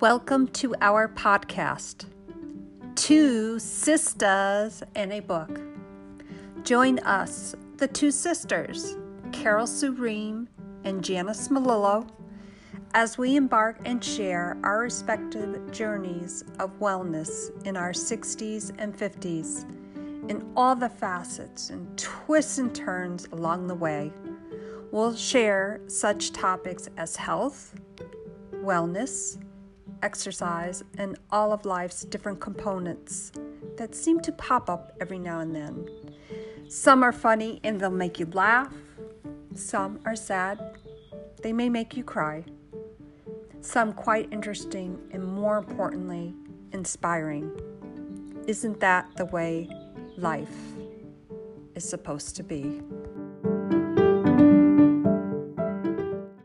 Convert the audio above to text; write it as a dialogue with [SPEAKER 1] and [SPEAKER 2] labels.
[SPEAKER 1] Welcome to our podcast, Two Sisters and a Book. Join us, the two sisters, Carol Sureem and Janice Malillo, as we embark and share our respective journeys of wellness in our 60s and 50s, in all the facets and twists and turns along the way. We'll share such topics as health, wellness, exercise, and all of life's different components that seem to pop up every now and then. Some are funny and they'll make you laugh, some are sad, they may make you cry, some quite interesting, and more importantly, inspiring. Isn't that the way life is supposed to be?